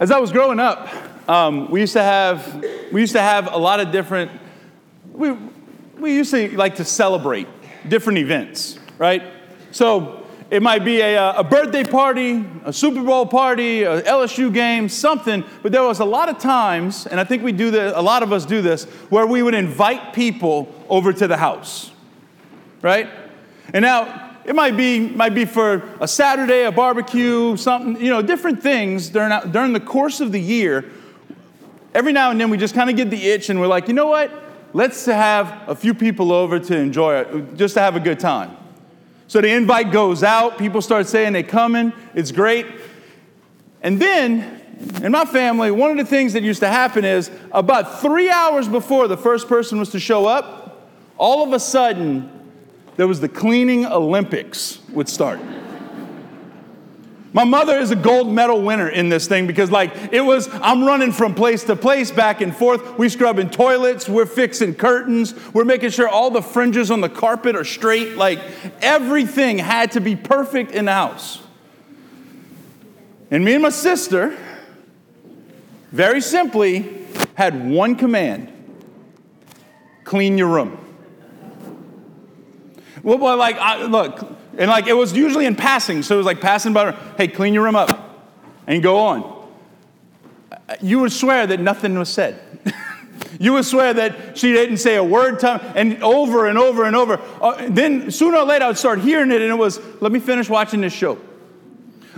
As I was growing up, um, we used to have we used to have a lot of different. We we used to like to celebrate different events, right? So it might be a, a birthday party, a Super Bowl party, a LSU game, something. But there was a lot of times, and I think we do this. A lot of us do this, where we would invite people over to the house, right? And now it might be, might be for a Saturday, a barbecue, something, you know, different things during, during the course of the year. Every now and then we just kind of get the itch and we're like, you know what? Let's have a few people over to enjoy it, just to have a good time. So the invite goes out, people start saying they're coming, it's great. And then in my family, one of the things that used to happen is about three hours before the first person was to show up, all of a sudden, there was the cleaning Olympics would start. My mother is a gold medal winner in this thing because, like, it was, I'm running from place to place, back and forth. We scrubbing toilets, we're fixing curtains, we're making sure all the fringes on the carpet are straight. Like, everything had to be perfect in the house. And me and my sister, very simply, had one command clean your room. Well, well like, I, look, and like it was usually in passing, so it was like passing by, her, hey, clean your room up, and go on. You would swear that nothing was said. you would swear that she didn't say a word, to time, and over and over and over. Uh, then sooner or later, I would start hearing it, and it was, let me finish watching this show.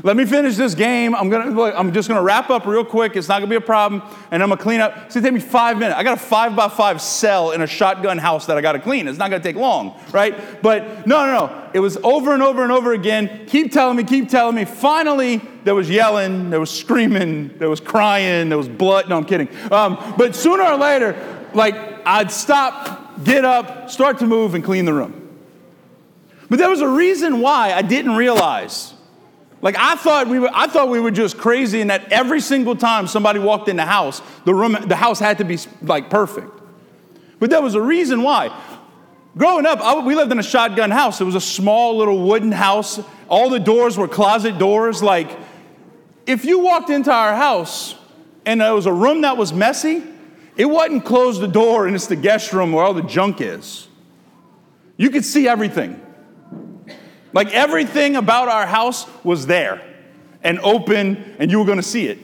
Let me finish this game. I'm gonna. I'm just gonna wrap up real quick. It's not gonna be a problem, and I'm gonna clean up. It's take me five minutes. I got a five by five cell in a shotgun house that I gotta clean. It's not gonna take long, right? But no, no, no. It was over and over and over again. Keep telling me. Keep telling me. Finally, there was yelling. There was screaming. There was crying. There was blood. No, I'm kidding. Um, but sooner or later, like I'd stop, get up, start to move, and clean the room. But there was a reason why I didn't realize like I thought we were, I thought we were just crazy and that every single time somebody walked in the house, the room, the house had to be like perfect. But there was a reason why. Growing up, I, we lived in a shotgun house. It was a small little wooden house. All the doors were closet doors. Like, if you walked into our house and there was a room that was messy, it wasn't close the door and it's the guest room where all the junk is. You could see everything. Like everything about our house was there and open, and you were going to see it.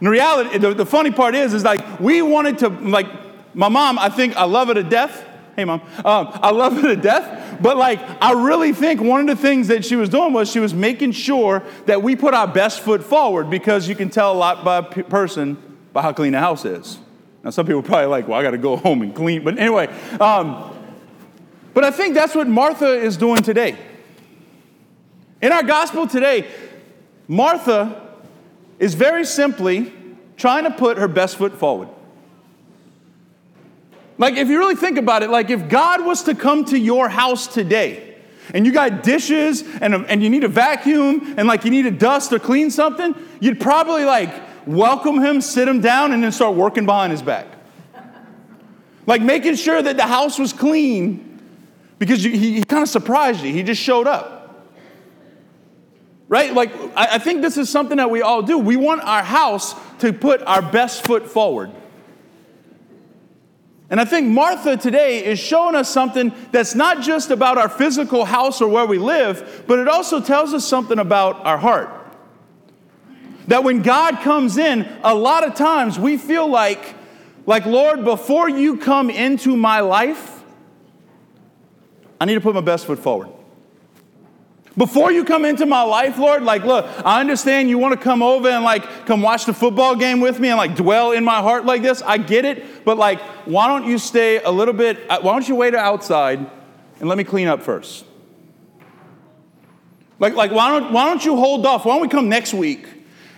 In reality, the, the funny part is, is like we wanted to, like my mom, I think I love her to death. Hey, mom, um, I love her to death. But like, I really think one of the things that she was doing was she was making sure that we put our best foot forward because you can tell a lot by a p- person by how clean the house is. Now, some people probably like, well, I got to go home and clean. But anyway, um, but I think that's what Martha is doing today. In our gospel today, Martha is very simply trying to put her best foot forward. Like, if you really think about it, like if God was to come to your house today and you got dishes and, and you need a vacuum and like you need to dust or clean something, you'd probably like welcome him, sit him down, and then start working behind his back. Like making sure that the house was clean because you, he, he kind of surprised you. He just showed up right? Like, I, I think this is something that we all do. We want our house to put our best foot forward. And I think Martha today is showing us something that's not just about our physical house or where we live, but it also tells us something about our heart. That when God comes in, a lot of times we feel like, like, Lord, before you come into my life, I need to put my best foot forward. Before you come into my life, Lord, like, look, I understand you want to come over and like come watch the football game with me and like dwell in my heart like this. I get it. But like, why don't you stay a little bit, uh, why don't you wait outside and let me clean up first? Like, like why, don't, why don't you hold off? Why don't we come next week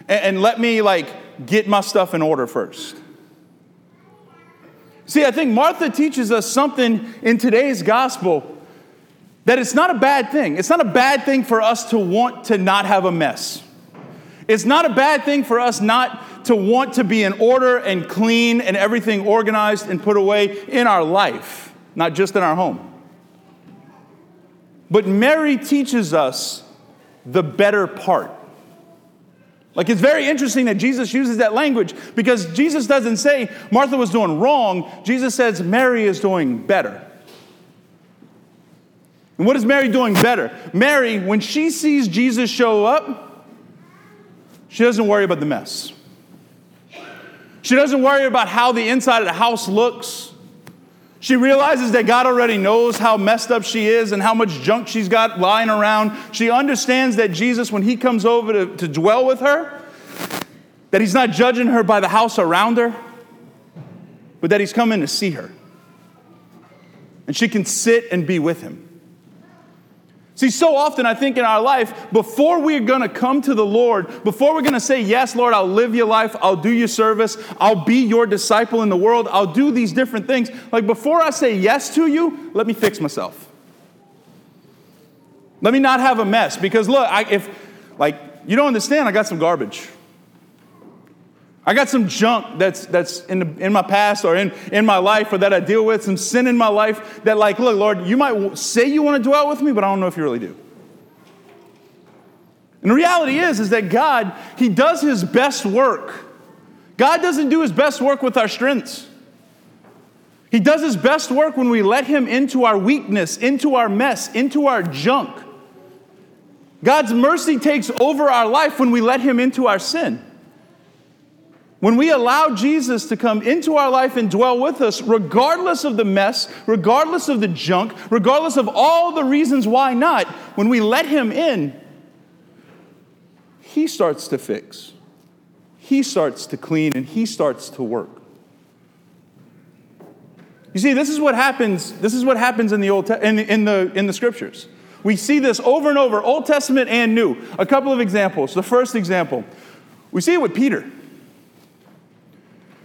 and, and let me like get my stuff in order first? See, I think Martha teaches us something in today's gospel that it's not a bad thing. It's not a bad thing for us to want to not have a mess. It's not a bad thing for us not to want to be in order and clean and everything organized and put away in our life, not just in our home. But Mary teaches us the better part. Like it's very interesting that Jesus uses that language because Jesus doesn't say Martha was doing wrong. Jesus says Mary is doing better. And what is Mary doing better? Mary, when she sees Jesus show up, she doesn't worry about the mess. She doesn't worry about how the inside of the house looks. She realizes that God already knows how messed up she is and how much junk she's got lying around. She understands that Jesus, when he comes over to, to dwell with her, that he's not judging her by the house around her, but that he's coming to see her. And she can sit and be with him. See, so often I think in our life, before we're gonna come to the Lord, before we're gonna say, Yes, Lord, I'll live your life, I'll do your service, I'll be your disciple in the world, I'll do these different things. Like before I say yes to you, let me fix myself. Let me not have a mess. Because look, I, if, like, you don't understand, I got some garbage. I got some junk that's, that's in, the, in my past or in, in my life or that I deal with, some sin in my life that, like, look, Lord, you might say you want to dwell with me, but I don't know if you really do. And the reality is, is that God, He does His best work. God doesn't do His best work with our strengths. He does His best work when we let Him into our weakness, into our mess, into our junk. God's mercy takes over our life when we let Him into our sin. When we allow Jesus to come into our life and dwell with us, regardless of the mess, regardless of the junk, regardless of all the reasons why not, when we let Him in, He starts to fix. He starts to clean and He starts to work. You see, this is what happens, this is what happens in the, Old in, in, the, in the scriptures. We see this over and over, Old Testament and New. A couple of examples. The first example, we see it with Peter.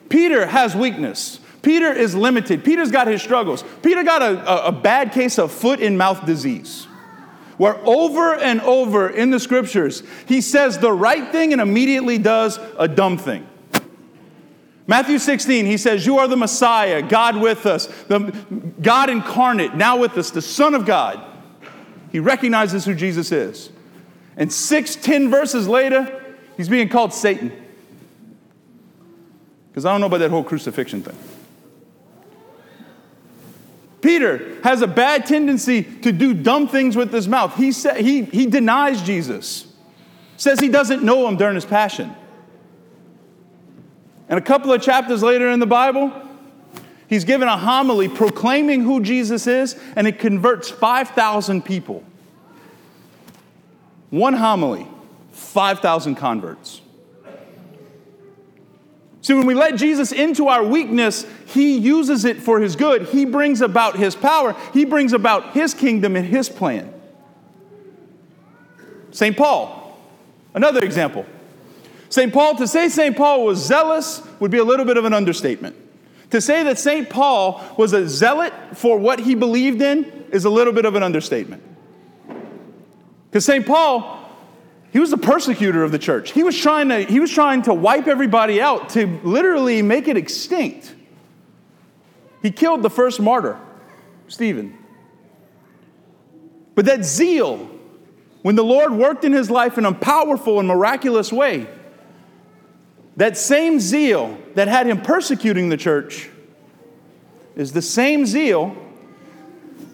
Peter has weakness. Peter is limited. Peter's got his struggles. Peter got a, a, a bad case of foot and mouth disease where over and over in the scriptures, he says the right thing and immediately does a dumb thing. Matthew 16, he says, You are the Messiah, God with us, the God incarnate, now with us, the Son of God. He recognizes who Jesus is. And six, ten verses later, he's being called Satan. Because I don't know about that whole crucifixion thing. Peter has a bad tendency to do dumb things with his mouth. He, sa- he, he denies Jesus, says he doesn't know him during his passion. And a couple of chapters later in the Bible, he's given a homily proclaiming who Jesus is, and it converts 5,000 people. One homily, 5,000 converts. See, when we let Jesus into our weakness, he uses it for his good. He brings about his power, he brings about his kingdom and his plan. St. Paul, another example. St. Paul, to say St. Paul was zealous would be a little bit of an understatement. To say that St. Paul was a zealot for what he believed in is a little bit of an understatement. Because St. Paul he was the persecutor of the church. He was trying to, he was trying to wipe everybody out, to literally make it extinct. He killed the first martyr, Stephen. But that zeal, when the Lord worked in his life in a powerful and miraculous way, that same zeal that had him persecuting the church is the same zeal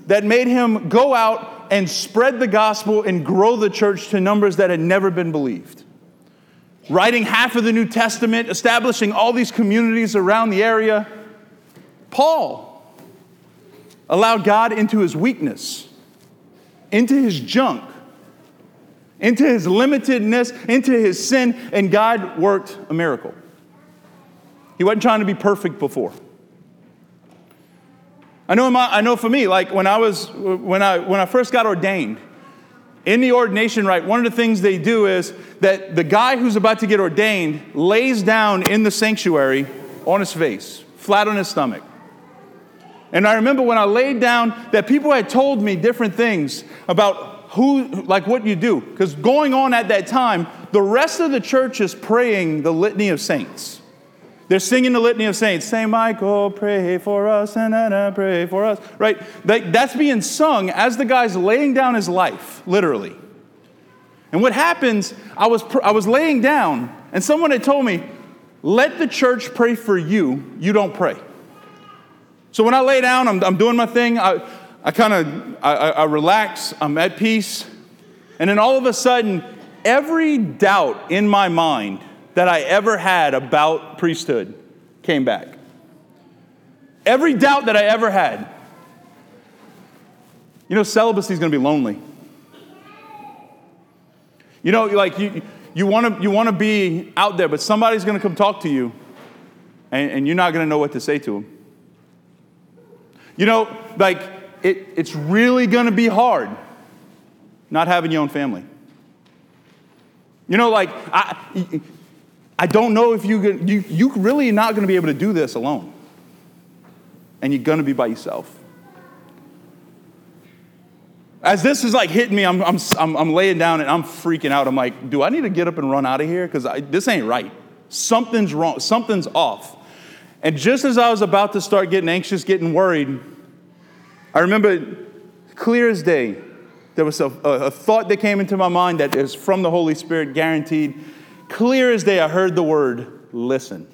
that made him go out and spread the gospel and grow the church to numbers that had never been believed. Writing half of the New Testament, establishing all these communities around the area. Paul allowed God into his weakness, into his junk, into his limitedness, into his sin, and God worked a miracle. He wasn't trying to be perfect before. I know, my, I know for me, like when I was, when I, when I first got ordained, in the ordination rite, one of the things they do is that the guy who's about to get ordained lays down in the sanctuary on his face, flat on his stomach. And I remember when I laid down that people had told me different things about who, like what you do. Because going on at that time, the rest of the church is praying the litany of saints. They're singing the litany of saints. Saint Michael, pray for us, and Anna, pray for us. Right? That's being sung as the guy's laying down his life, literally. And what happens, I was, I was laying down, and someone had told me, let the church pray for you, you don't pray. So when I lay down, I'm, I'm doing my thing, I, I kind of I, I relax, I'm at peace, and then all of a sudden, every doubt in my mind that I ever had about priesthood came back. Every doubt that I ever had. You know, celibacy is going to be lonely. You know, like you, you want to you wanna be out there, but somebody's going to come talk to you, and, and you're not going to know what to say to them. You know, like it, it's really going to be hard not having your own family. You know, like I, I don't know if you, you, you really not going to be able to do this alone. And you're going to be by yourself. As this is like hitting me, I'm, I'm, I'm, I'm, laying down and I'm freaking out. I'm like, do I need to get up and run out of here? Because this ain't right. Something's wrong. Something's off. And just as I was about to start getting anxious, getting worried, I remember clear as day, there was a, a thought that came into my mind that is from the Holy Spirit, guaranteed. Clear as day, I heard the word listen.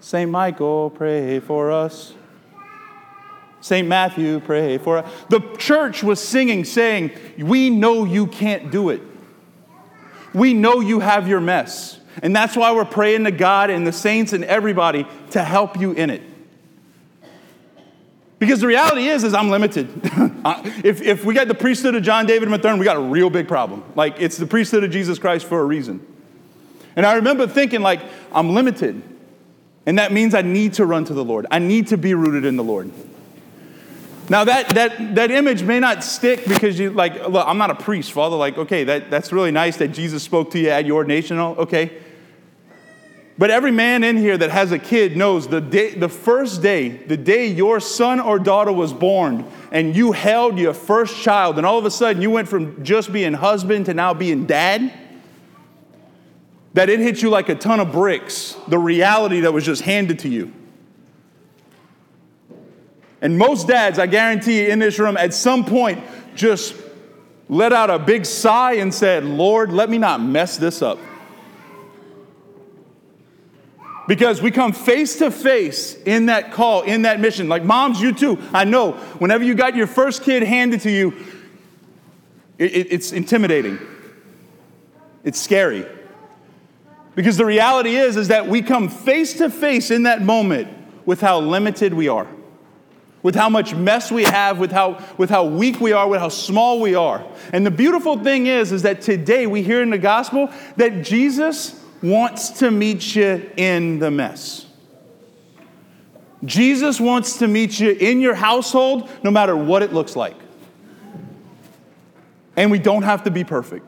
St. Michael, pray for us. St. Matthew, pray for us. The church was singing, saying, We know you can't do it. We know you have your mess. And that's why we're praying to God and the saints and everybody to help you in it. Because the reality is, is I'm limited. if, if we got the priesthood of John David Mathern, we got a real big problem. Like, it's the priesthood of Jesus Christ for a reason. And I remember thinking, like, I'm limited. And that means I need to run to the Lord. I need to be rooted in the Lord. Now that that that image may not stick because you like look, I'm not a priest, Father. Like, okay, that, that's really nice that Jesus spoke to you at your ordination. Okay. But every man in here that has a kid knows the day, the first day, the day your son or daughter was born, and you held your first child, and all of a sudden you went from just being husband to now being dad. That it hit you like a ton of bricks, the reality that was just handed to you. And most dads, I guarantee you, in this room, at some point, just let out a big sigh and said, Lord, let me not mess this up. Because we come face to face in that call, in that mission. Like moms, you too. I know whenever you got your first kid handed to you, it, it, it's intimidating. It's scary. Because the reality is, is that we come face to face in that moment with how limited we are, with how much mess we have, with how, with how weak we are, with how small we are. And the beautiful thing is, is that today we hear in the gospel that Jesus wants to meet you in the mess. Jesus wants to meet you in your household, no matter what it looks like. And we don't have to be perfect.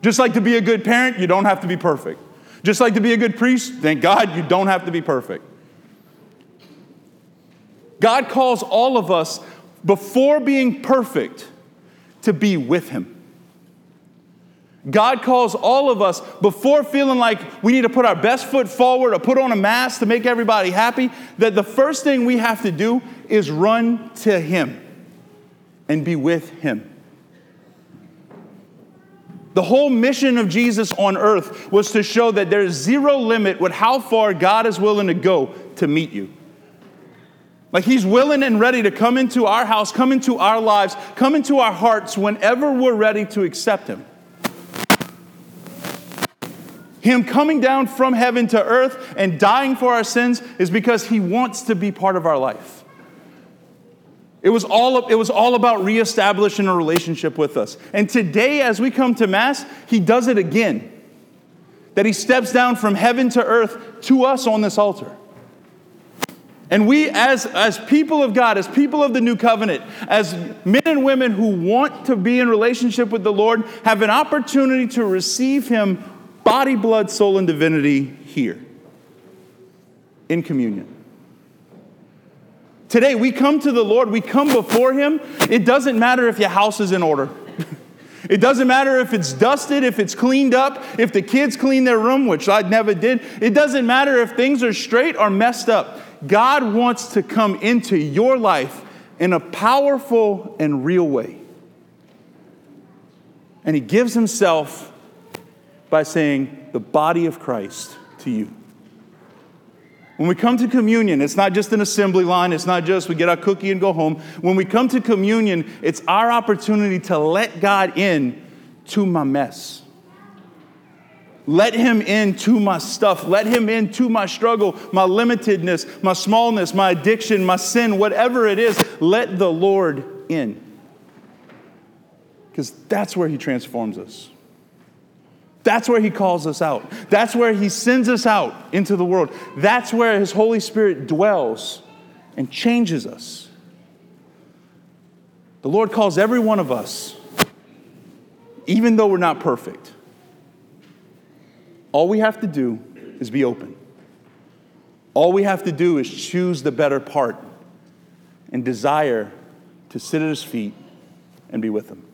Just like to be a good parent, you don't have to be perfect. Just like to be a good priest, thank God you don't have to be perfect. God calls all of us, before being perfect, to be with Him. God calls all of us before feeling like we need to put our best foot forward or put on a mask to make everybody happy, that the first thing we have to do is run to Him and be with Him. The whole mission of Jesus on earth was to show that there's zero limit with how far God is willing to go to meet you. Like he's willing and ready to come into our house, come into our lives, come into our hearts whenever we're ready to accept him. Him coming down from heaven to earth and dying for our sins is because He wants to be part of our life. It was, all, it was all about reestablishing a relationship with us. And today, as we come to Mass, He does it again. That He steps down from heaven to earth to us on this altar. And we, as, as people of God, as people of the new covenant, as men and women who want to be in relationship with the Lord, have an opportunity to receive Him body, blood, soul, and divinity here in communion. Today, we come to the Lord, we come before Him. It doesn't matter if your house is in order. It doesn't matter if it's dusted, if it's cleaned up, if the kids clean their room, which I never did. It doesn't matter if things are straight or messed up. God wants to come into your life in a powerful and real way. And he gives himself by saying, the body of Christ to you. When we come to communion, it's not just an assembly line, it's not just we get our cookie and go home. When we come to communion, it's our opportunity to let God in to my mess. Let him into my stuff. Let him into my struggle, my limitedness, my smallness, my addiction, my sin, whatever it is. Let the Lord in. Because that's where he transforms us. That's where he calls us out. That's where he sends us out into the world. That's where his Holy Spirit dwells and changes us. The Lord calls every one of us, even though we're not perfect all we have to do is be open. All we have to do is choose the better part and desire to sit at his feet and be with him.